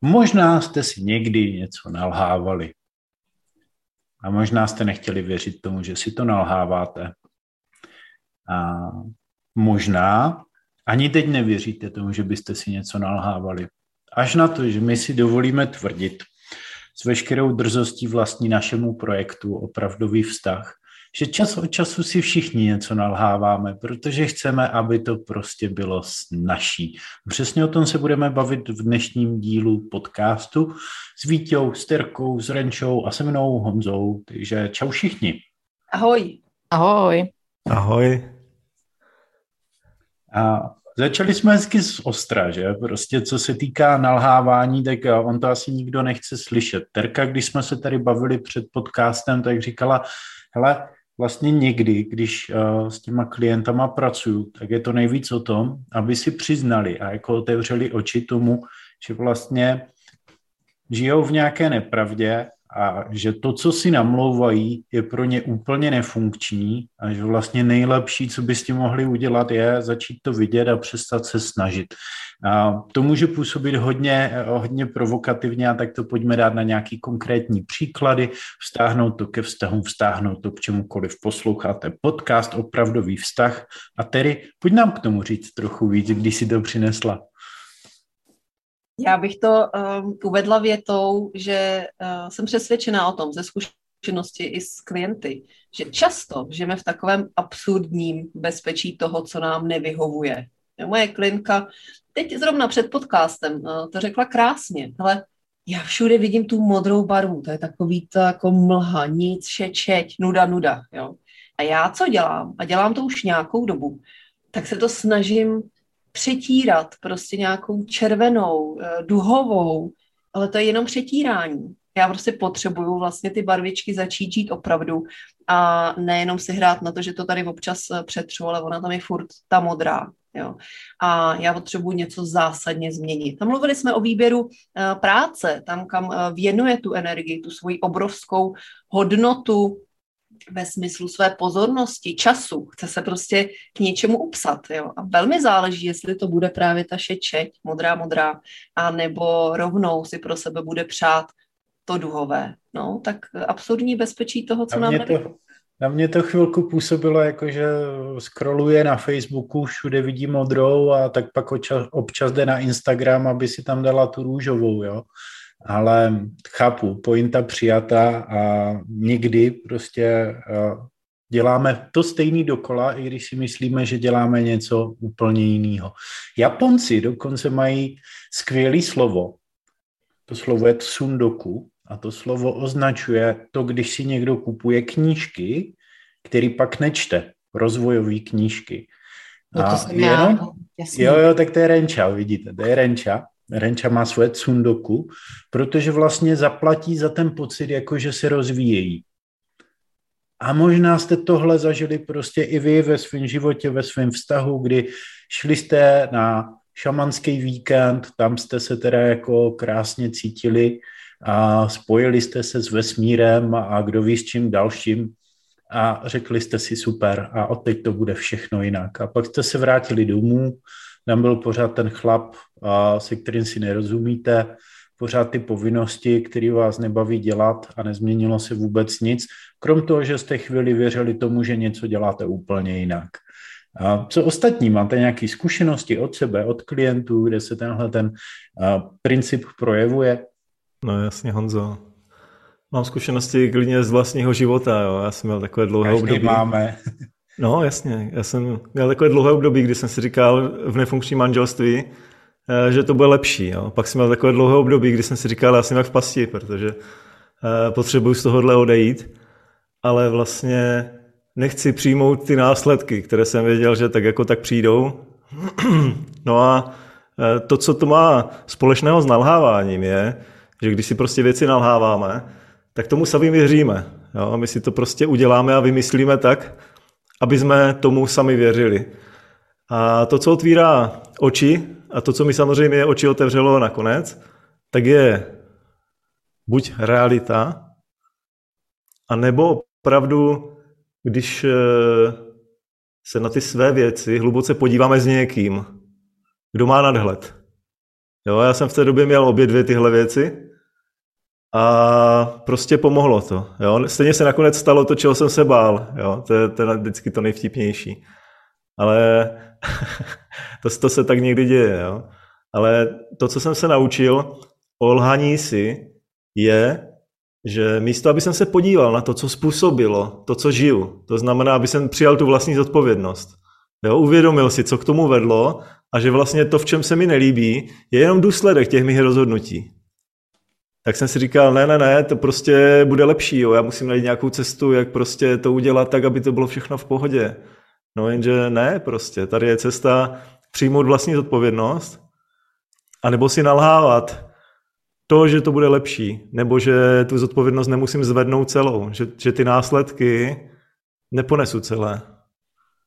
Možná jste si někdy něco nalhávali. A možná jste nechtěli věřit tomu, že si to nalháváte. A možná ani teď nevěříte tomu, že byste si něco nalhávali. Až na to, že my si dovolíme tvrdit s veškerou drzostí vlastní našemu projektu opravdový vztah, že čas od času si všichni něco nalháváme, protože chceme, aby to prostě bylo naší. Přesně o tom se budeme bavit v dnešním dílu podcastu s Vítěou, s Terkou, s Renčou a se mnou Honzou. Takže čau všichni. Ahoj. Ahoj. Ahoj. A Začali jsme hezky z ostra, že? Prostě co se týká nalhávání, tak on to asi nikdo nechce slyšet. Terka, když jsme se tady bavili před podcastem, tak říkala, hele, vlastně někdy, když uh, s těma klientama pracuju, tak je to nejvíc o tom, aby si přiznali a jako otevřeli oči tomu, že vlastně žijou v nějaké nepravdě a že to, co si namlouvají, je pro ně úplně nefunkční a že vlastně nejlepší, co by s tím mohli udělat, je začít to vidět a přestat se snažit. A to může působit hodně, hodně provokativně a tak to pojďme dát na nějaký konkrétní příklady, vztáhnout to ke vztahům, vztáhnout to k čemukoliv posloucháte podcast, opravdový vztah a tedy pojď nám k tomu říct trochu víc, když si to přinesla. Já bych to um, uvedla větou, že uh, jsem přesvědčená o tom ze zkušenosti i s klienty, že často žijeme v takovém absurdním bezpečí toho, co nám nevyhovuje. Moje klientka teď zrovna před podcastem uh, to řekla krásně, ale já všude vidím tu modrou barvu, to je takový to jako mlha, nic, šečeť, nuda, nuda. Jo? A já co dělám? A dělám to už nějakou dobu. Tak se to snažím přetírat prostě nějakou červenou, eh, duhovou, ale to je jenom přetírání. Já prostě potřebuju vlastně ty barvičky začít žít opravdu a nejenom si hrát na to, že to tady občas eh, přetřu, ale ona tam je furt ta modrá. Jo. A já potřebuji něco zásadně změnit. Tam mluvili jsme o výběru uh, práce, tam, kam věnuje tu energii, tu svoji obrovskou hodnotu, ve smyslu své pozornosti, času, chce se prostě k něčemu upsat. Jo? A velmi záleží, jestli to bude právě ta šečeť, modrá, modrá, a nebo rovnou si pro sebe bude přát to duhové. No, tak absurdní bezpečí toho, co nám to, Na mě to chvilku působilo jako, že scrolluje na Facebooku, všude vidí modrou a tak pak občas, občas jde na Instagram, aby si tam dala tu růžovou, jo ale chápu, pointa přijata a někdy prostě eh, děláme to stejný dokola, i když si myslíme, že děláme něco úplně jiného. Japonci dokonce mají skvělé slovo. To slovo je tsundoku a to slovo označuje to, když si někdo kupuje knížky, který pak nečte, rozvojové knížky. No to a jsem jenom, já, Jo, jo, tak to je renča, vidíte, to je renča. Renča má svoje tsundoku, protože vlastně zaplatí za ten pocit, jako že se rozvíjejí. A možná jste tohle zažili prostě i vy ve svém životě, ve svém vztahu, kdy šli jste na šamanský víkend, tam jste se teda jako krásně cítili a spojili jste se s vesmírem a kdo ví s čím dalším a řekli jste si super a odteď to bude všechno jinak. A pak jste se vrátili domů tam byl pořád ten chlap, a se kterým si nerozumíte, pořád ty povinnosti, které vás nebaví dělat a nezměnilo se vůbec nic, krom toho, že jste chvíli věřili tomu, že něco děláte úplně jinak. A co ostatní? Máte nějaké zkušenosti od sebe, od klientů, kde se tenhle ten princip projevuje? No jasně, Honzo. Mám zkušenosti klidně z vlastního života. Jo. Já jsem měl takové dlouhé Každý období. máme. No, jasně. Já jsem měl takové dlouhé období, kdy jsem si říkal v nefunkčním manželství, eh, že to bude lepší. Jo. Pak jsem měl takové dlouhé období, kdy jsem si říkal, já jsem jak v pasti, protože eh, potřebuji z tohohle odejít, ale vlastně nechci přijmout ty následky, které jsem věděl, že tak jako tak přijdou. No a eh, to, co to má společného s nalháváním, je, že když si prostě věci nalháváme, tak tomu sami věříme. Jo? My si to prostě uděláme a vymyslíme tak, aby jsme tomu sami věřili. A to, co otvírá oči, a to, co mi samozřejmě oči otevřelo nakonec, tak je buď realita, a nebo opravdu, když eh, se na ty své věci hluboce podíváme s někým, kdo má nadhled. Jo, já jsem v té době měl obě dvě tyhle věci a prostě pomohlo to. Jo. Stejně se nakonec stalo to, čeho jsem se bál. Jo. To je, to je vždycky to nejvtipnější. Ale to, to se tak někdy děje. Jo. Ale to, co jsem se naučil o lhaní si, je, že místo, aby jsem se podíval na to, co způsobilo, to, co žiju, to znamená, aby jsem přijal tu vlastní zodpovědnost. Jo, uvědomil si, co k tomu vedlo a že vlastně to, v čem se mi nelíbí, je jenom důsledek těch mých rozhodnutí. Tak jsem si říkal, ne, ne, ne, to prostě bude lepší, jo. já musím najít nějakou cestu, jak prostě to udělat tak, aby to bylo všechno v pohodě. No jenže ne, prostě, tady je cesta přijmout vlastní zodpovědnost, anebo si nalhávat to, že to bude lepší, nebo že tu zodpovědnost nemusím zvednout celou, že, že ty následky neponesu celé.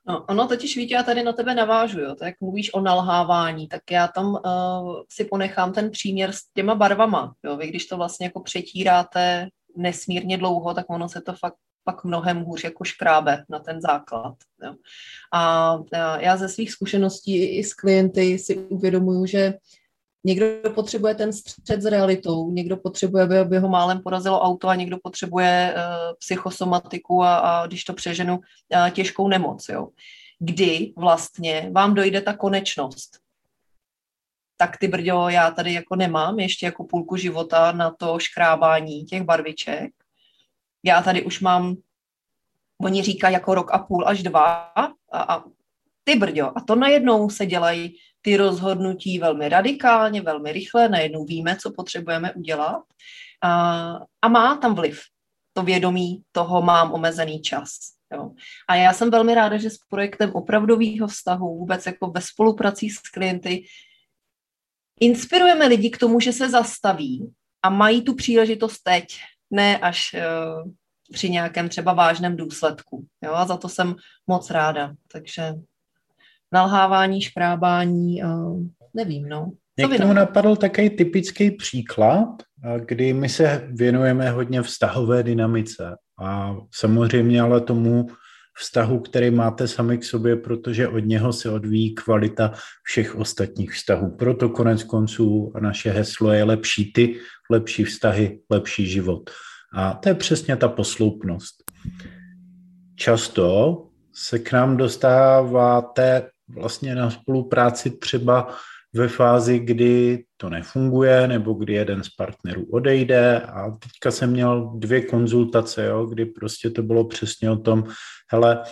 No, ono totiž, Vítě, já tady na tebe navážu, jo. Tak mluvíš o nalhávání, tak já tam uh, si ponechám ten příměr s těma barvama, jo. Vy když to vlastně jako přetíráte nesmírně dlouho, tak ono se to fakt pak mnohem hůř jako škrábe na ten základ. Jo. A já ze svých zkušeností i s klienty si uvědomuju, že Někdo potřebuje ten střed s realitou, někdo potřebuje, aby, ho málem porazilo auto a někdo potřebuje uh, psychosomatiku a, a když to přeženu, uh, těžkou nemoc. Jo. Kdy vlastně vám dojde ta konečnost? Tak ty brďo, já tady jako nemám ještě jako půlku života na to škrábání těch barviček. Já tady už mám, oni říkají jako rok a půl až dva a, a ty brďo, a to najednou se dělají ty rozhodnutí velmi radikálně, velmi rychle, najednou víme, co potřebujeme udělat a, a má tam vliv. To vědomí toho mám omezený čas. Jo. A já jsem velmi ráda, že s projektem opravdového vztahu, vůbec jako ve spolupráci s klienty, inspirujeme lidi k tomu, že se zastaví a mají tu příležitost teď, ne až uh, při nějakém třeba vážném důsledku. Jo? A za to jsem moc ráda. Takže nalhávání, škrábání, nevím, no. Mě k tomu napadl takový typický příklad, kdy my se věnujeme hodně vztahové dynamice a samozřejmě ale tomu vztahu, který máte sami k sobě, protože od něho se odvíjí kvalita všech ostatních vztahů. Proto konec konců naše heslo je lepší ty, lepší vztahy, lepší život. A to je přesně ta posloupnost. Často se k nám dostáváte vlastně na spolupráci třeba ve fázi, kdy to nefunguje, nebo kdy jeden z partnerů odejde a teďka jsem měl dvě konzultace, jo, kdy prostě to bylo přesně o tom, hele,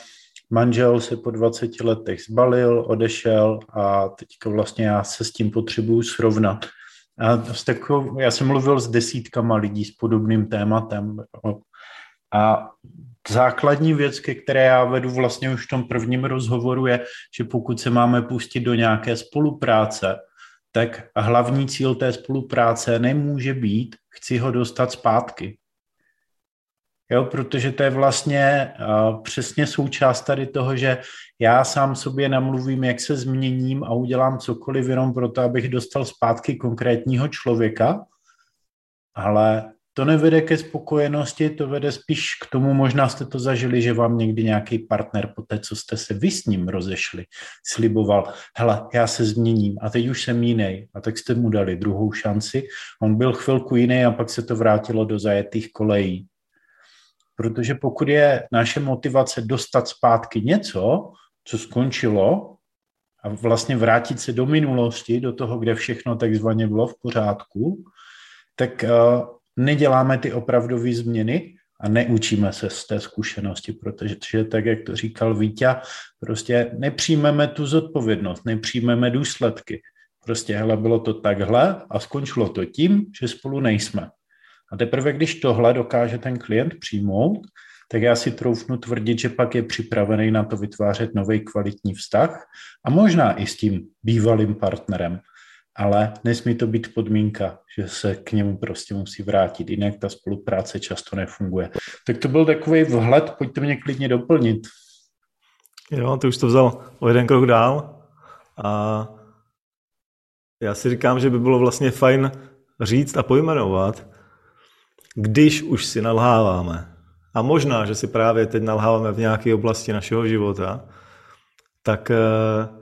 manžel se po 20 letech zbalil, odešel a teďka vlastně já se s tím potřebuju srovnat. A s takovou, já jsem mluvil s desítkama lidí s podobným tématem a základní věc, ke které já vedu vlastně už v tom prvním rozhovoru, je, že pokud se máme pustit do nějaké spolupráce, tak hlavní cíl té spolupráce nemůže být, chci ho dostat zpátky. Jo, protože to je vlastně uh, přesně součást tady toho, že já sám sobě namluvím, jak se změním a udělám cokoliv jenom proto, abych dostal zpátky konkrétního člověka, ale to nevede ke spokojenosti, to vede spíš k tomu, možná jste to zažili, že vám někdy nějaký partner po té, co jste se vy s ním rozešli, sliboval, hele, já se změním a teď už jsem jiný. A tak jste mu dali druhou šanci. On byl chvilku jiný a pak se to vrátilo do zajetých kolejí. Protože pokud je naše motivace dostat zpátky něco, co skončilo, a vlastně vrátit se do minulosti, do toho, kde všechno takzvaně bylo v pořádku, tak eh, neděláme ty opravdové změny a neučíme se z té zkušenosti, protože tak, jak to říkal Vítě, prostě nepřijmeme tu zodpovědnost, nepřijmeme důsledky. Prostě, hele, bylo to takhle a skončilo to tím, že spolu nejsme. A teprve, když tohle dokáže ten klient přijmout, tak já si troufnu tvrdit, že pak je připravený na to vytvářet nový kvalitní vztah a možná i s tím bývalým partnerem ale nesmí to být podmínka, že se k němu prostě musí vrátit, jinak ta spolupráce často nefunguje. Tak to byl takový vhled, pojďte mě klidně doplnit. Jo, ty už to vzal o jeden krok dál a já si říkám, že by bylo vlastně fajn říct a pojmenovat, když už si nalháváme. A možná, že si právě teď nalháváme v nějaké oblasti našeho života, tak eh,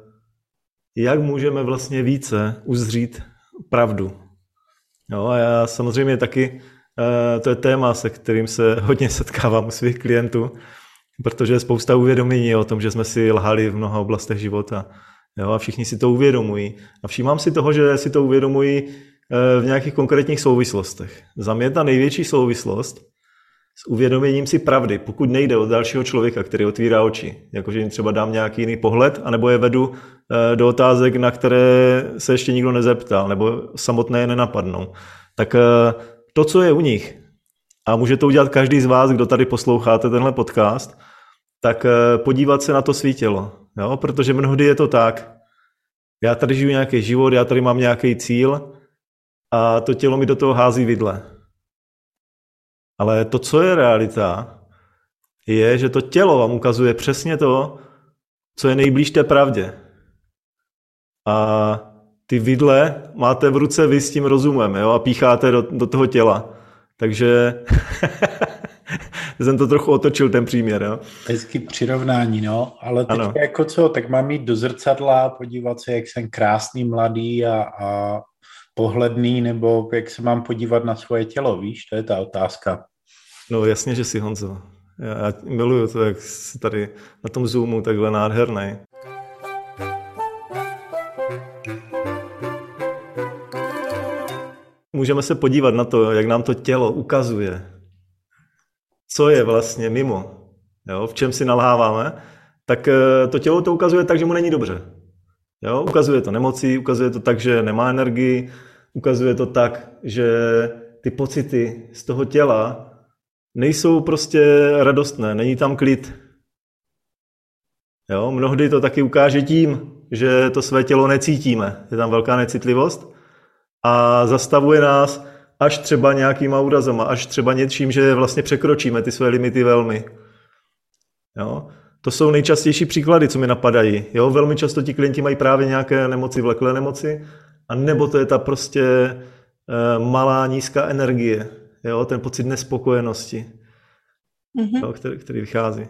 jak můžeme vlastně více uzřít pravdu. No a já samozřejmě taky, uh, to je téma, se kterým se hodně setkávám u svých klientů, protože je spousta uvědomění o tom, že jsme si lhali v mnoha oblastech života. Jo, a všichni si to uvědomují. A všímám si toho, že si to uvědomují uh, v nějakých konkrétních souvislostech. Za mě ta největší souvislost s uvědoměním si pravdy, pokud nejde od dalšího člověka, který otvírá oči, jakože jim třeba dám nějaký jiný pohled, anebo je vedu eh, do otázek, na které se ještě nikdo nezeptal, nebo samotné nenapadnou. Tak eh, to, co je u nich, a může to udělat každý z vás, kdo tady posloucháte tenhle podcast, tak eh, podívat se na to svý tělo. Jo? Protože mnohdy je to tak, já tady žiju nějaký život, já tady mám nějaký cíl a to tělo mi do toho hází vidle. Ale to, co je realita, je, že to tělo vám ukazuje přesně to, co je nejblíž té pravdě. A ty vidle máte v ruce vy s tím rozumem jo? a pícháte do, do toho těla. Takže jsem to trochu otočil, ten příměr. Jo? Hezký přirovnání, no. Ale teď jako co, tak mám jít do zrcadla, podívat se, jak jsem krásný, mladý a, a pohledný, nebo jak se mám podívat na svoje tělo, víš? To je ta otázka. No jasně, že si Honzo. Já, já miluju to, jak jsi tady na tom Zoomu takhle nádherný. Můžeme se podívat na to, jak nám to tělo ukazuje, co je vlastně mimo, jo, v čem si nalháváme, tak eh, to tělo to ukazuje tak, že mu není dobře. Jo? Ukazuje to nemocí, ukazuje to tak, že nemá energii, ukazuje to tak, že ty pocity z toho těla nejsou prostě radostné, není tam klid. Jo? Mnohdy to taky ukáže tím, že to své tělo necítíme. Je tam velká necitlivost a zastavuje nás až třeba nějakýma úrazama, až třeba něčím, že vlastně překročíme ty své limity velmi. Jo? To jsou nejčastější příklady, co mi napadají. Jo? Velmi často ti klienti mají právě nějaké nemoci, vleklé nemoci, a nebo to je ta prostě e, malá, nízká energie, jo? ten pocit nespokojenosti, mm-hmm. jo? Který, který vychází.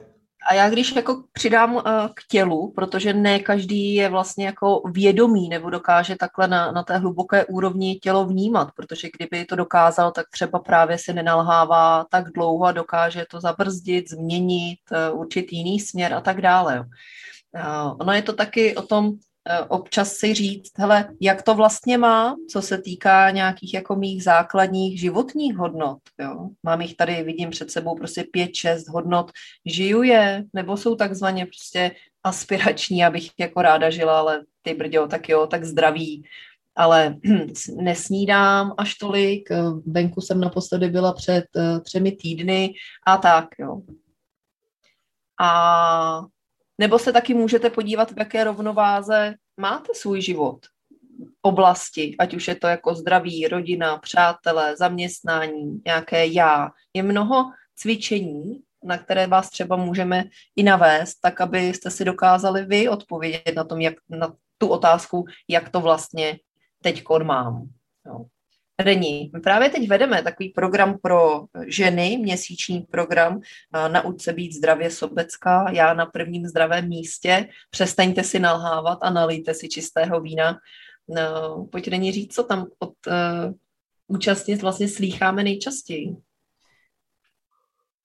A já když jako přidám uh, k tělu, protože ne každý je vlastně jako vědomý nebo dokáže takhle na, na té hluboké úrovni tělo vnímat, protože kdyby to dokázal, tak třeba právě se nenalhává tak dlouho a dokáže to zabrzdit, změnit, uh, určit jiný směr a tak dále. Uh, ono je to taky o tom, Eh, občas si říct, hele, jak to vlastně má, co se týká nějakých jako mých základních životních hodnot. Jo? Mám jich tady, vidím před sebou prostě pět, šest hodnot. Žiju je, nebo jsou takzvaně prostě aspirační, abych jako ráda žila, ale ty brďo, tak jo, tak zdraví. Ale nesnídám až tolik, eh, venku jsem naposledy byla před uh, třemi týdny a tak, jo. A nebo se taky můžete podívat, v jaké rovnováze máte svůj život oblasti, ať už je to jako zdraví, rodina, přátelé, zaměstnání, nějaké já. Je mnoho cvičení, na které vás třeba můžeme i navést, tak abyste si dokázali vy odpovědět na, tom, jak, na tu otázku, jak to vlastně teď mám. Jo. Rení. My právě teď vedeme takový program pro ženy, měsíční program Nauč se být zdravě sobecká, já na prvním zdravém místě, přestaňte si nalhávat a nalijte si čistého vína. No, pojď Rení říct, co tam od uh, účastnic vlastně slýcháme nejčastěji.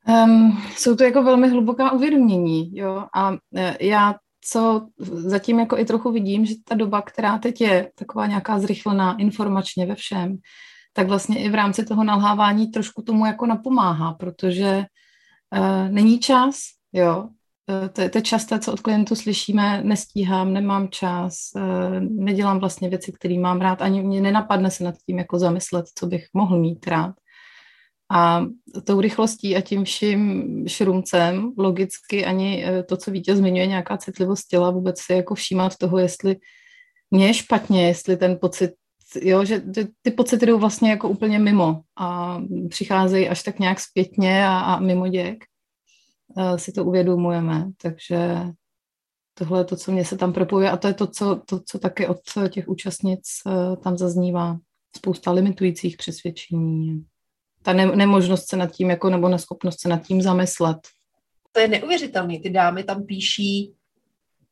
Um, jsou to jako velmi hluboká uvědomění, jo, a e, já co zatím jako i trochu vidím, že ta doba, která teď je taková nějaká zrychlená informačně ve všem, tak vlastně i v rámci toho nalhávání trošku tomu jako napomáhá, protože uh, není čas, jo, uh, to, to je časté, co od klientů slyšíme, nestíhám, nemám čas, uh, nedělám vlastně věci, které mám rád, ani mě nenapadne se nad tím jako zamyslet, co bych mohl mít rád. A tou rychlostí a tím vším šrumcem logicky ani eh, to, co Vítě zmiňuje, nějaká citlivost těla, vůbec si jako všímat toho, jestli mě je špatně, jestli ten pocit, jo, že ty pocity jdou vlastně jako úplně mimo a přicházejí až tak nějak zpětně a, a mimo děk. Eh, si to uvědomujeme, takže tohle je to, co mě se tam propojuje a to je to, co, to, co taky od těch účastnic eh, tam zaznívá. Spousta limitujících přesvědčení ta ne- nemožnost se nad tím, jako, nebo neschopnost se nad tím zamyslet. To je neuvěřitelné. Ty dámy tam píší,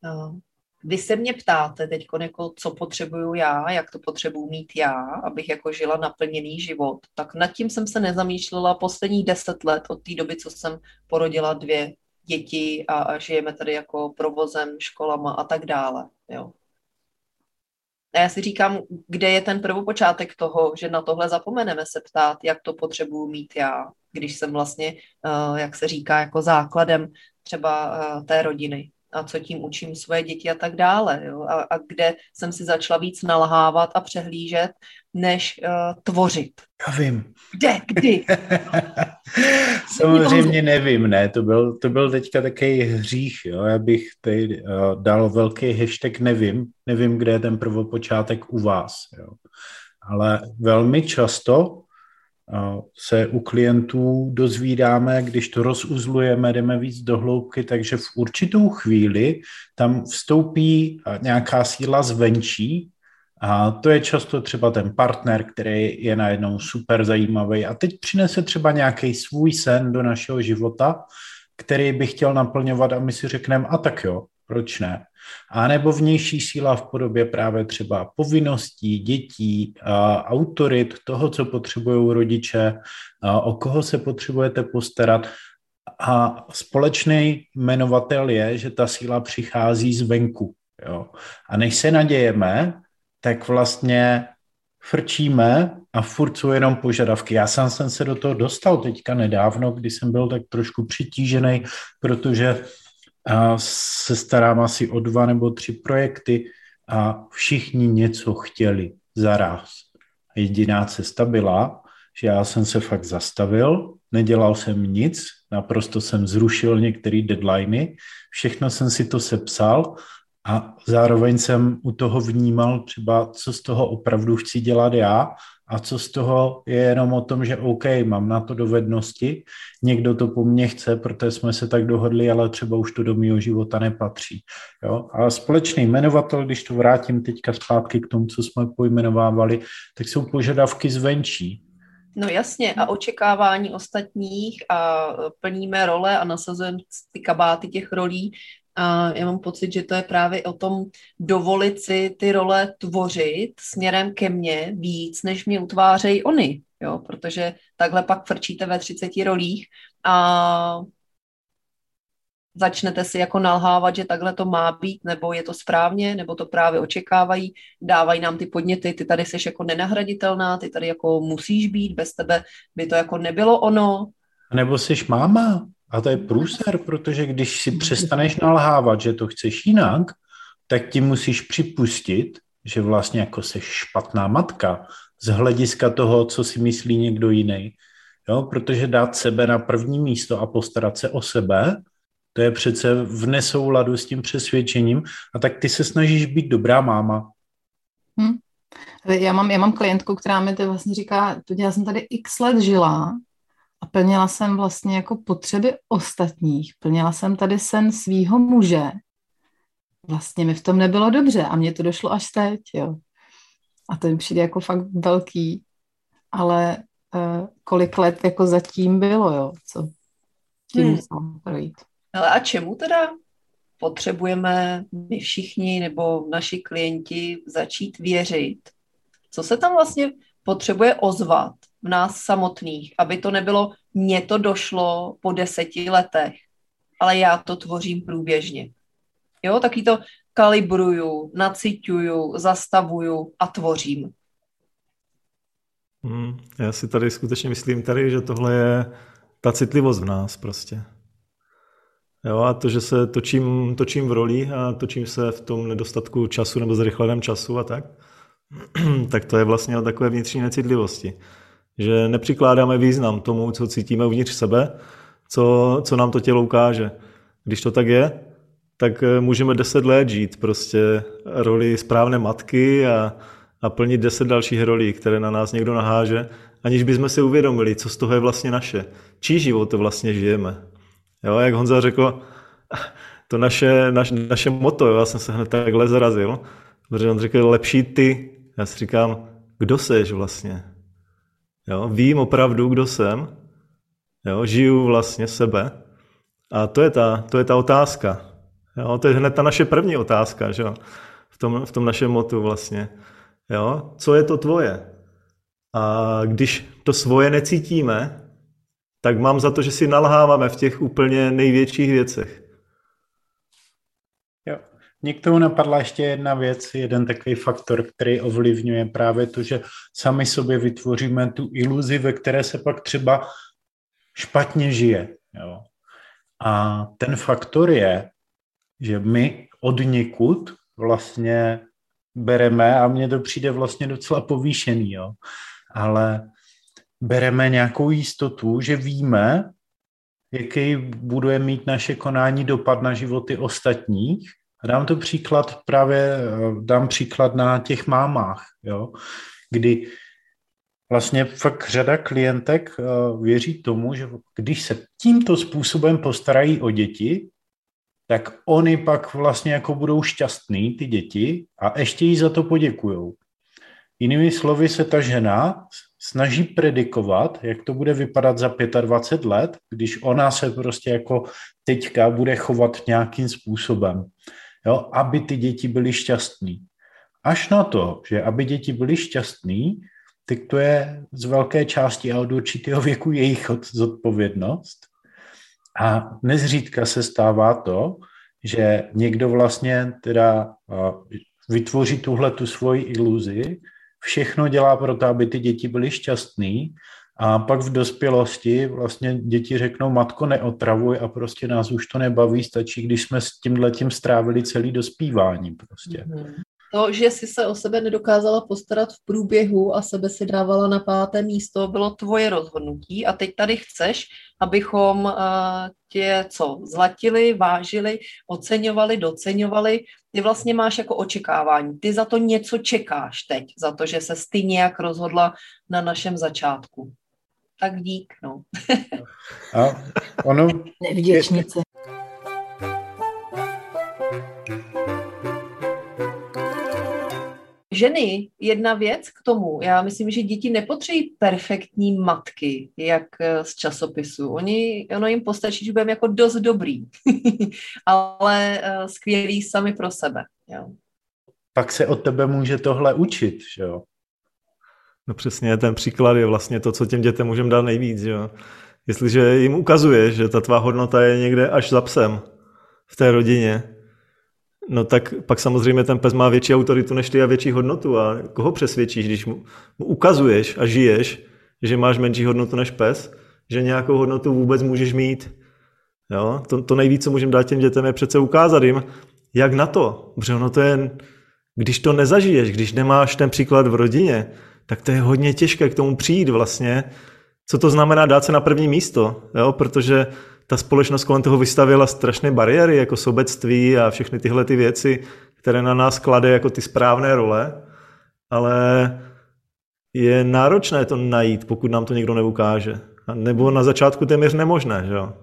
uh, vy se mě ptáte teď, jako, co potřebuju já, jak to potřebuju mít já, abych jako žila naplněný život, tak nad tím jsem se nezamýšlela posledních deset let od té doby, co jsem porodila dvě děti a, a žijeme tady jako provozem, školama a tak dále. Jo. A já si říkám, kde je ten prvopočátek toho, že na tohle zapomeneme se ptát, jak to potřebuju mít já, když jsem vlastně, uh, jak se říká, jako základem třeba uh, té rodiny a co tím učím svoje děti a tak dále. Jo? A, a kde jsem si začala víc nalhávat a přehlížet, než uh, tvořit. Já vím. Kde, kdy? Samozřejmě nevím, ne, to byl, to byl teďka takový hřích, jo, já bych tady uh, dal velký hashtag nevím, nevím, kde je ten prvopočátek u vás, jo. Ale velmi často se u klientů dozvídáme, když to rozuzlujeme, jdeme víc do hloubky, takže v určitou chvíli tam vstoupí nějaká síla zvenčí a to je často třeba ten partner, který je najednou super zajímavý a teď přinese třeba nějaký svůj sen do našeho života, který by chtěl naplňovat a my si řekneme, a tak jo, proč ne? A nebo vnější síla v podobě právě třeba povinností, dětí, autorit, toho, co potřebují rodiče, o koho se potřebujete postarat. A společný jmenovatel je, že ta síla přichází zvenku. Jo. A než se nadějeme, tak vlastně frčíme a furt jsou jenom požadavky. Já sám jsem se do toho dostal teďka nedávno, kdy jsem byl tak trošku přitížený, protože a se starám asi o dva nebo tři projekty a všichni něco chtěli zaraz. Jediná cesta byla, že já jsem se fakt zastavil, nedělal jsem nic, naprosto jsem zrušil některé deadliny, všechno jsem si to sepsal a zároveň jsem u toho vnímal třeba, co z toho opravdu chci dělat já a co z toho je jenom o tom, že OK, mám na to dovednosti, někdo to po mně chce, protože jsme se tak dohodli, ale třeba už to do mého života nepatří. Jo? A společný jmenovatel, když to vrátím teďka zpátky k tomu, co jsme pojmenovávali, tak jsou požadavky zvenčí. No jasně, a očekávání ostatních a plníme role a nasazujeme ty kabáty těch rolí a já mám pocit, že to je právě o tom dovolit si ty role tvořit směrem ke mně víc, než mě utvářejí oni, jo, protože takhle pak frčíte ve 30 rolích a začnete si jako nalhávat, že takhle to má být, nebo je to správně, nebo to právě očekávají, dávají nám ty podněty, ty tady seš jako nenahraditelná, ty tady jako musíš být, bez tebe by to jako nebylo ono. Nebo jsi máma, a to je průser, protože když si přestaneš nalhávat, že to chceš jinak, tak ti musíš připustit, že vlastně jako seš špatná matka z hlediska toho, co si myslí někdo jiný. Jo, protože dát sebe na první místo a postarat se o sebe, to je přece v nesouladu s tím přesvědčením a tak ty se snažíš být dobrá máma. Hmm. Já mám, já mám klientku, která mi to vlastně říká, já jsem tady x let žila a plnila jsem vlastně jako potřeby ostatních. Plnila jsem tady sen svýho muže. Vlastně mi v tom nebylo dobře a mně to došlo až teď, jo. A to mi přijde jako fakt velký, ale uh, kolik let jako zatím bylo, jo, co tím hmm. musela projít. Ale a čemu teda potřebujeme my všichni nebo naši klienti začít věřit? Co se tam vlastně potřebuje ozvat, v nás samotných, aby to nebylo, mně to došlo po deseti letech, ale já to tvořím průběžně. Jo, taky to kalibruju, naciťuju, zastavuju a tvořím. Hmm, já si tady skutečně myslím tady, že tohle je ta citlivost v nás prostě. Jo, a to, že se točím, točím v roli a točím se v tom nedostatku času nebo zrychleném času a tak, tak to je vlastně o takové vnitřní necitlivosti že nepřikládáme význam tomu, co cítíme uvnitř sebe, co, co nám to tělo ukáže. Když to tak je, tak eh, můžeme deset let žít prostě roli správné matky a, a plnit deset dalších rolí, které na nás někdo naháže, aniž bychom si uvědomili, co z toho je vlastně naše. Čí život vlastně žijeme. Jo, jak Honza řekl, to naše, naš, naše moto, jo, já jsem se hned takhle zarazil, protože on řekl, lepší ty. Já si říkám, kdo seš vlastně? Jo? Vím opravdu, kdo jsem, jo? žiju vlastně sebe. A to je ta, to je ta otázka. Jo, to je hned ta naše první otázka, že? V tom, v tom našem motu vlastně. Jo? Co je to tvoje? A když to svoje necítíme, tak mám za to, že si nalháváme v těch úplně největších věcech. Mě k tomu napadla ještě jedna věc, jeden takový faktor, který ovlivňuje právě to, že sami sobě vytvoříme tu iluzi, ve které se pak třeba špatně žije. Jo. A ten faktor je, že my od někud vlastně bereme, a mně to přijde vlastně docela povýšený, jo, ale bereme nějakou jistotu, že víme, jaký bude mít naše konání dopad na životy ostatních. Dám to příklad právě, dám příklad na těch mámách, jo, kdy vlastně fakt řada klientek eh, věří tomu, že když se tímto způsobem postarají o děti, tak oni pak vlastně jako budou šťastný, ty děti, a ještě jí za to poděkujou. Jinými slovy se ta žena snaží predikovat, jak to bude vypadat za 25 let, když ona se prostě jako teďka bude chovat nějakým způsobem, jo, aby ty děti byly šťastný. Až na to, že aby děti byly šťastný, tak to je z velké části a od určitého věku jejich zodpovědnost. A nezřídka se stává to, že někdo vlastně teda vytvoří tuhle tu svoji iluzi, všechno dělá pro to, aby ty děti byly šťastný a pak v dospělosti vlastně děti řeknou, matko, neotravuj a prostě nás už to nebaví, stačí, když jsme s tím letím strávili celý dospívání prostě. Mm-hmm. To, že jsi se o sebe nedokázala postarat v průběhu a sebe si dávala na páté místo, bylo tvoje rozhodnutí a teď tady chceš, abychom uh, tě co zlatili, vážili, oceňovali, doceňovali. Ty vlastně máš jako očekávání. Ty za to něco čekáš teď, za to, že se ty nějak rozhodla na našem začátku. Tak dík, no. a ono... Nevděčnice. ženy, jedna věc k tomu. Já myslím, že děti nepotřebují perfektní matky, jak eh, z časopisu. Oni, ono jim postačí, že budeme jako dost dobrý, ale uh, skvělí sami pro sebe. Jo. Pak se od tebe může tohle učit, že jo? No přesně, ten příklad je vlastně to, co těm dětem můžeme dát nejvíc, jo? Jestliže jim ukazuje, že ta tvá hodnota je někde až za psem v té rodině, No tak pak samozřejmě ten pes má větší autoritu než ty a větší hodnotu. A koho přesvědčíš, když mu, mu ukazuješ a žiješ, že máš menší hodnotu než pes, že nějakou hodnotu vůbec můžeš mít. Jo? To, to nejvíc, co můžeme dát těm dětem, je přece ukázat jim, jak na to. Protože ono to je, když to nezažiješ, když nemáš ten příklad v rodině, tak to je hodně těžké k tomu přijít vlastně. Co to znamená dát se na první místo? Jo? Protože ta společnost kolem toho vystavila strašné bariéry, jako sobectví a všechny tyhle ty věci, které na nás klade jako ty správné role, ale je náročné to najít, pokud nám to někdo neukáže. A nebo na začátku téměř nemožné, že jo?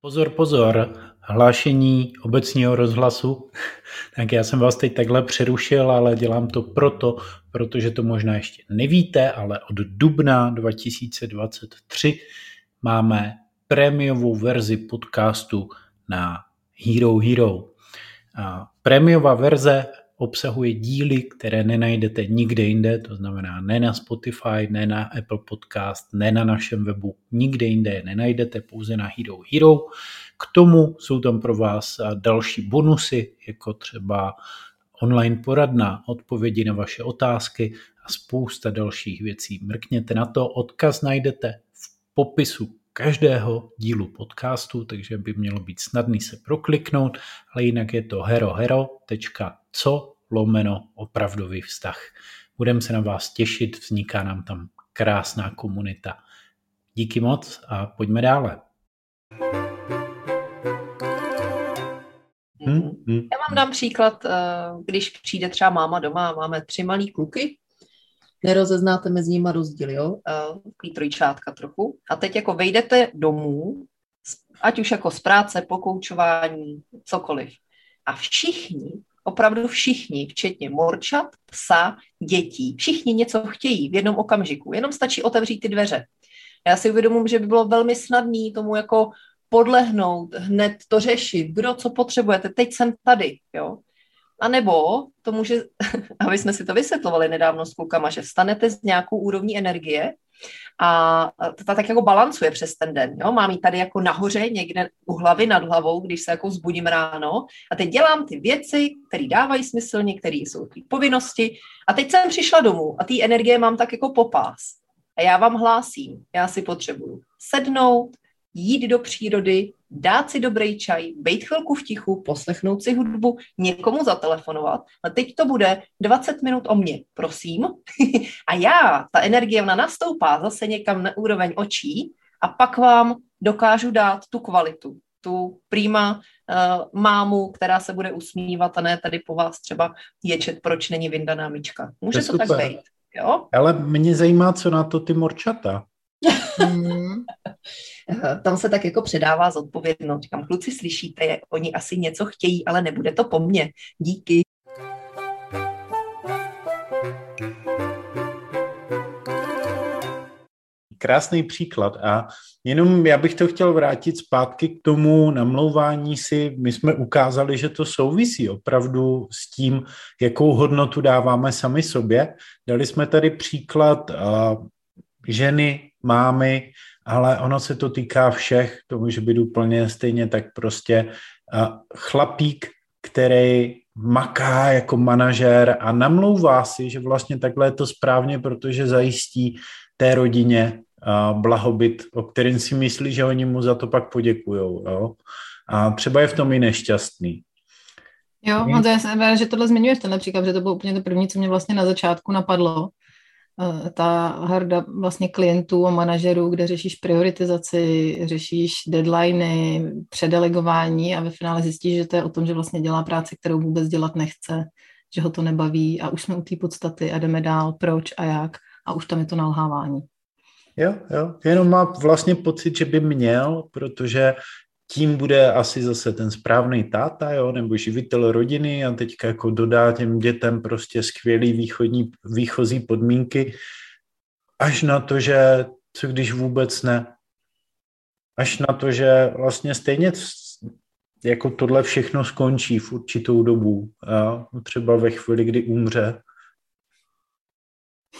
Pozor, pozor, hlášení obecního rozhlasu. Tak já jsem vás teď takhle přerušil, ale dělám to proto, protože to možná ještě nevíte, ale od dubna 2023 máme prémiovou verzi podcastu na Hero Hero. A prémiová verze obsahuje díly, které nenajdete nikde jinde, to znamená ne na Spotify, ne na Apple Podcast, ne na našem webu, nikde jinde je nenajdete, pouze na Hero Hero. K tomu jsou tam pro vás další bonusy, jako třeba online poradna, odpovědi na vaše otázky a spousta dalších věcí. Mrkněte na to, odkaz najdete v popisu každého dílu podcastu, takže by mělo být snadný se prokliknout, ale jinak je to herohero.co lomeno opravdový vztah. Budeme se na vás těšit, vzniká nám tam krásná komunita. Díky moc a pojďme dále. Hmm, hmm. Já vám dám příklad, eh, když přijde třeba máma doma a máme tři malý kluky, nerozeznáte mezi nimi rozdíl, jo? Eh, takový trojčátka trochu. A teď jako vejdete domů, ať už jako z práce, pokoučování, cokoliv. A všichni, opravdu všichni, včetně morčat, psa, dětí, všichni něco chtějí v jednom okamžiku. Jenom stačí otevřít ty dveře. Já si uvědomuji, že by bylo velmi snadné tomu jako podlehnout, hned to řešit, kdo co potřebujete, teď jsem tady, jo. A nebo to může, aby jsme si to vysvětlovali nedávno s klukama, že vstanete s nějakou úrovní energie a ta tak jako balancuje přes ten den. Jo? Mám ji tady jako nahoře, někde u hlavy, nad hlavou, když se jako zbudím ráno a teď dělám ty věci, které dávají smysl, některé jsou ty povinnosti a teď jsem přišla domů a té energie mám tak jako popás. A já vám hlásím, já si potřebuju sednout, jít do přírody, dát si dobrý čaj, být chvilku v tichu, poslechnout si hudbu, někomu zatelefonovat. A teď to bude 20 minut o mně, prosím. a já, ta energie, ona nastoupá zase někam na úroveň očí a pak vám dokážu dát tu kvalitu, tu prýma uh, mámu, která se bude usmívat a ne tady po vás třeba ječet, proč není vyndaná myčka. Může to, to tak být. Jo? Ale mě zajímá, co na to ty morčata. Hmm. Tam se tak jako předává zodpovědnost. Říkám, kluci, slyšíte, oni asi něco chtějí, ale nebude to po mně. Díky. Krásný příklad a jenom já bych to chtěl vrátit zpátky k tomu namlouvání si. My jsme ukázali, že to souvisí opravdu s tím, jakou hodnotu dáváme sami sobě. Dali jsme tady příklad ženy, mámy, ale ono se to týká všech, to může být úplně stejně tak prostě chlapík, který maká jako manažér a namlouvá si, že vlastně takhle je to správně, protože zajistí té rodině blahobyt, o kterým si myslí, že oni mu za to pak poděkujou. Jo? A třeba je v tom i nešťastný. Jo, no to je, že tohle zmiňuješ, ten příklad, že to bylo úplně to první, co mě vlastně na začátku napadlo, ta harda vlastně klientů a manažerů, kde řešíš prioritizaci, řešíš deadliny, předelegování a ve finále zjistíš, že to je o tom, že vlastně dělá práci, kterou vůbec dělat nechce, že ho to nebaví a už jsme u té podstaty a jdeme dál, proč a jak a už tam je to nalhávání. Jo, jo, jenom má vlastně pocit, že by měl, protože tím bude asi zase ten správný táta, jo, nebo živitel rodiny a teďka jako dodá těm dětem prostě skvělý východní, výchozí podmínky, až na to, že co když vůbec ne. Až na to, že vlastně stejně jako tohle všechno skončí v určitou dobu. A třeba ve chvíli, kdy umře.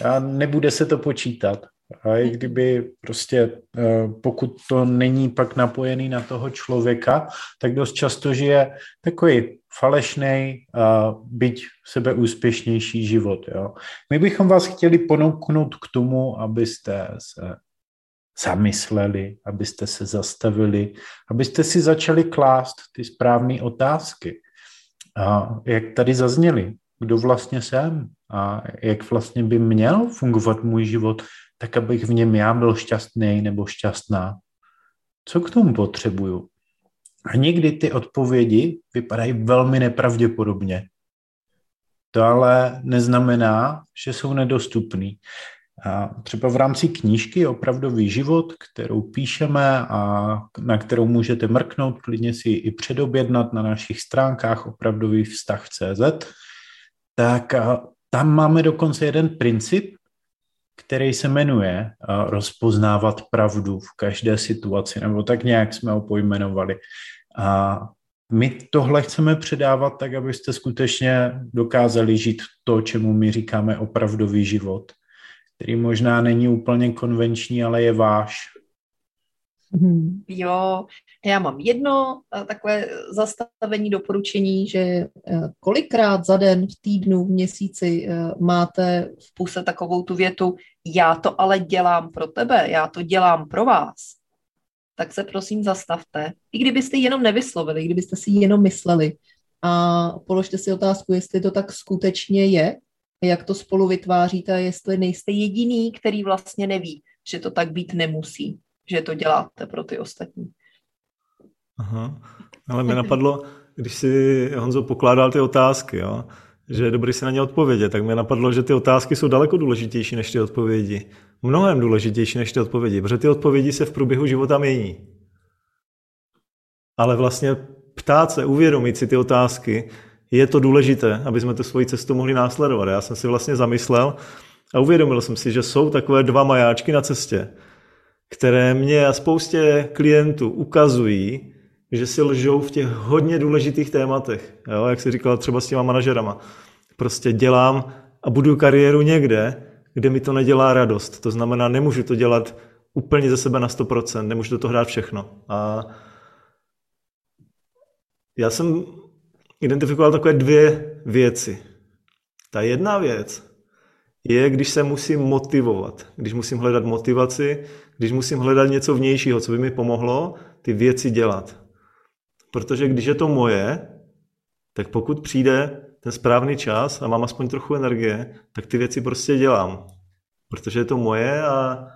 A nebude se to počítat. A i kdyby prostě, eh, pokud to není pak napojený na toho člověka, tak dost často žije takový falešný, byť sebeúspěšnější život. Jo. My bychom vás chtěli ponouknout k tomu, abyste se zamysleli, abyste se zastavili, abyste si začali klást ty správné otázky. A jak tady zazněli, kdo vlastně jsem a jak vlastně by měl fungovat můj život, tak abych v něm já byl šťastný nebo šťastná. Co k tomu potřebuju? A někdy ty odpovědi vypadají velmi nepravděpodobně. To ale neznamená, že jsou nedostupný. A třeba v rámci knížky Opravdový život, kterou píšeme a na kterou můžete mrknout, klidně si i předobjednat na našich stránkách opravdový vztah CZ, tak tam máme dokonce jeden princip, který se jmenuje rozpoznávat pravdu v každé situaci, nebo tak nějak jsme ho pojmenovali. A my tohle chceme předávat tak, abyste skutečně dokázali žít to, čemu my říkáme opravdový život, který možná není úplně konvenční, ale je váš. Hmm. Jo, já mám jedno eh, takové zastavení doporučení, že eh, kolikrát za den, v týdnu, v měsíci eh, máte v puse takovou tu větu, já to ale dělám pro tebe, já to dělám pro vás, tak se prosím zastavte. I kdybyste jenom nevyslovili, kdybyste si jenom mysleli a položte si otázku, jestli to tak skutečně je, jak to spolu vytváříte jestli nejste jediný, který vlastně neví, že to tak být nemusí že to děláte pro ty ostatní. Aha, ale mě napadlo, když si Honzo pokládal ty otázky, jo, že je dobrý si na ně odpovědět, tak mě napadlo, že ty otázky jsou daleko důležitější než ty odpovědi. Mnohem důležitější než ty odpovědi, protože ty odpovědi se v průběhu života mění. Ale vlastně ptát se, uvědomit si ty otázky, je to důležité, aby jsme tu svoji cestu mohli následovat. Já jsem si vlastně zamyslel a uvědomil jsem si, že jsou takové dva majáčky na cestě. které mě a spoustě klientů ukazují, že si lžou v těch hodně důležitých tématech, jo? jak si říkal třeba s těma manažerama. Prostě dělám a budu kariéru někde, kde mi to nedělá radost. To znamená, nemůžu to dělat úplně ze sebe na 100%, nemůžu do toho hrát všechno. A já jsem identifikoval takové dvě věci. Ta jedna věc je, když se musím motivovat, když musím hledat motivaci, když musím hledat něco vnějšího, co by mi pomohlo ty věci dělat. Protože když je to moje, tak pokud přijde ten správný čas a mám aspoň trochu energie, tak ty věci prostě dělám. Protože je to moje a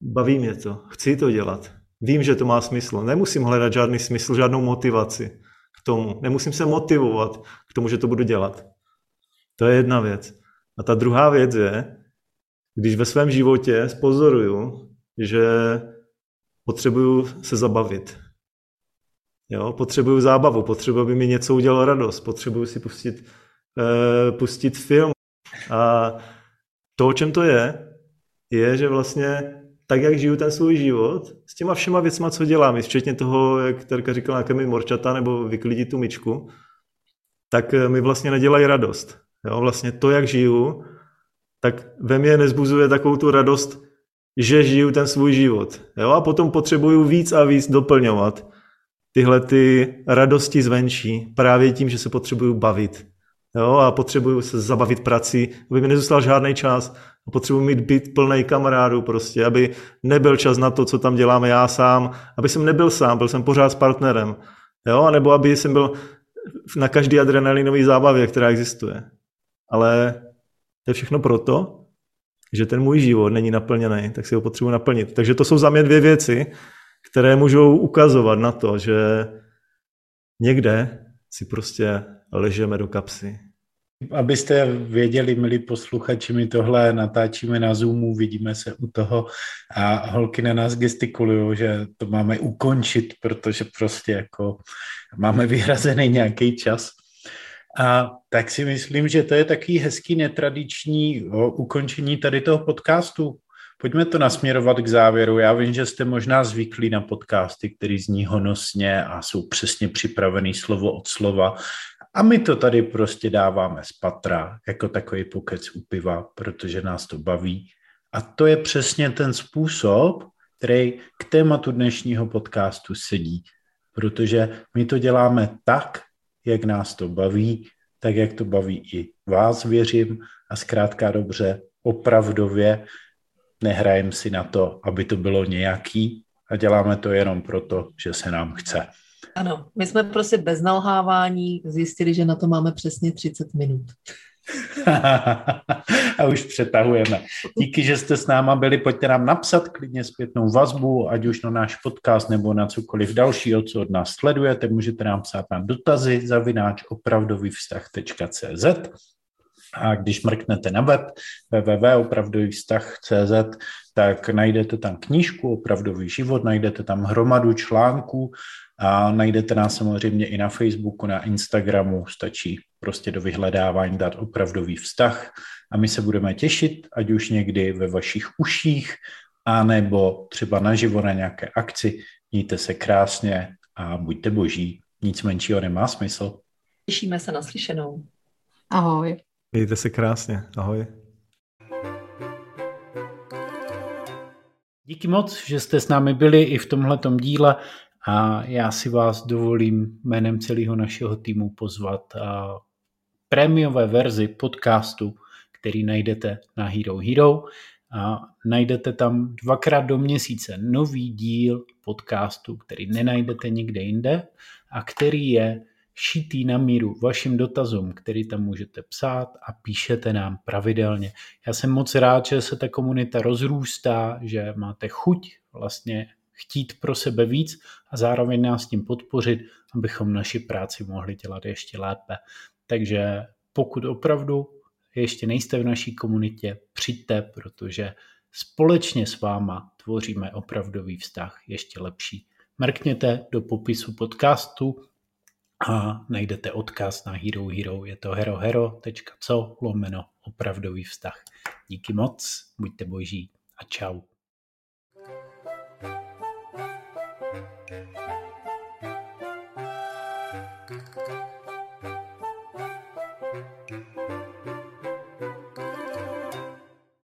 baví mě to. Chci to dělat. Vím, že to má smysl. Nemusím hledat žádný smysl, žádnou motivaci k tomu. Nemusím se motivovat k tomu, že to budu dělat. To je jedna věc. A ta druhá věc je, když ve svém životě spozoruju, že potřebuju se zabavit. Jo, potřebuju zábavu, potřebuju, aby mi něco udělalo radost, potřebuju si pustit, uh, pustit film. A to, o čem to je, je, že vlastně tak, jak žiju ten svůj život, s těma všema věcma, co dělám, včetně toho, jak Terka říkala, jaké mi morčata nebo vyklidit tu myčku, tak eh, mi vlastně nedělají radost. Jo, vlastně to, jak žiju, tak ve mně nezbuzuje takovou tu radost, že žiju ten svůj život. Jo, a potom potřebuju víc a víc doplňovat tyhle ty radosti zvenčí právě tím, že se potřebuju bavit. Jo, a potřebuju se zabavit prací, aby mi nezůstal žádný čas. A potřebuji mít byt plný kamarádů prostě, aby nebyl čas na to, co tam děláme já sám, aby jsem nebyl sám, byl jsem pořád s partnerem. Jo, nebo aby jsem byl na každý adrenalinový zábavě, která existuje. Ale to je všechno proto, že ten můj život není naplněný, tak si ho potřebuji naplnit. Takže to jsou za mě dvě věci, které můžou ukazovat na to, že někde si prostě ležeme do kapsy. Abyste věděli, milí posluchači, my tohle natáčíme na Zoomu, vidíme se u toho a holky na nás gestikulují, že to máme ukončit, protože prostě jako máme vyhrazený nějaký čas. A tak si myslím, že to je takový hezký netradiční ukončení tady toho podcastu. Pojďme to nasměrovat k závěru. Já vím, že jste možná zvyklí na podcasty, které zní honosně a jsou přesně připravený slovo od slova. A my to tady prostě dáváme z patra, jako takový pokec u piva, protože nás to baví. A to je přesně ten způsob, který k tématu dnešního podcastu sedí. Protože my to děláme tak, jak nás to baví, tak jak to baví i vás, věřím, a zkrátka dobře, opravdově nehrajem si na to, aby to bylo nějaký a děláme to jenom proto, že se nám chce. Ano, my jsme prostě bez nalhávání zjistili, že na to máme přesně 30 minut. a už přetahujeme. Díky, že jste s náma byli, pojďte nám napsat klidně zpětnou vazbu, ať už na náš podcast nebo na cokoliv dalšího, co od nás sledujete. Můžete nám psát na dotazy zavináč opravdovývztah.cz a když mrknete na web www.opravdovývztah.cz, tak najdete tam knížku Opravdový život, najdete tam hromadu článků a najdete nás samozřejmě i na Facebooku, na Instagramu, stačí prostě do vyhledávání dát opravdový vztah a my se budeme těšit, ať už někdy ve vašich uších, anebo třeba naživo na nějaké akci. Mějte se krásně a buďte boží. Nic menšího nemá smysl. Těšíme se na slyšenou. Ahoj. Mějte se krásně. Ahoj. Díky moc, že jste s námi byli i v tomhletom díle a já si vás dovolím jménem celého našeho týmu pozvat a prémiové verzi podcastu, který najdete na Hero Hero a najdete tam dvakrát do měsíce nový díl podcastu, který nenajdete nikde jinde a který je šitý na míru vašim dotazům, který tam můžete psát a píšete nám pravidelně. Já jsem moc rád, že se ta komunita rozrůstá, že máte chuť vlastně chtít pro sebe víc a zároveň nás tím podpořit, abychom naši práci mohli dělat ještě lépe. Takže pokud opravdu ještě nejste v naší komunitě, přijďte, protože společně s váma tvoříme opravdový vztah ještě lepší. Mrkněte do popisu podcastu a najdete odkaz na Hero Hero. Je to herohero.co lomeno opravdový vztah. Díky moc, buďte boží a čau.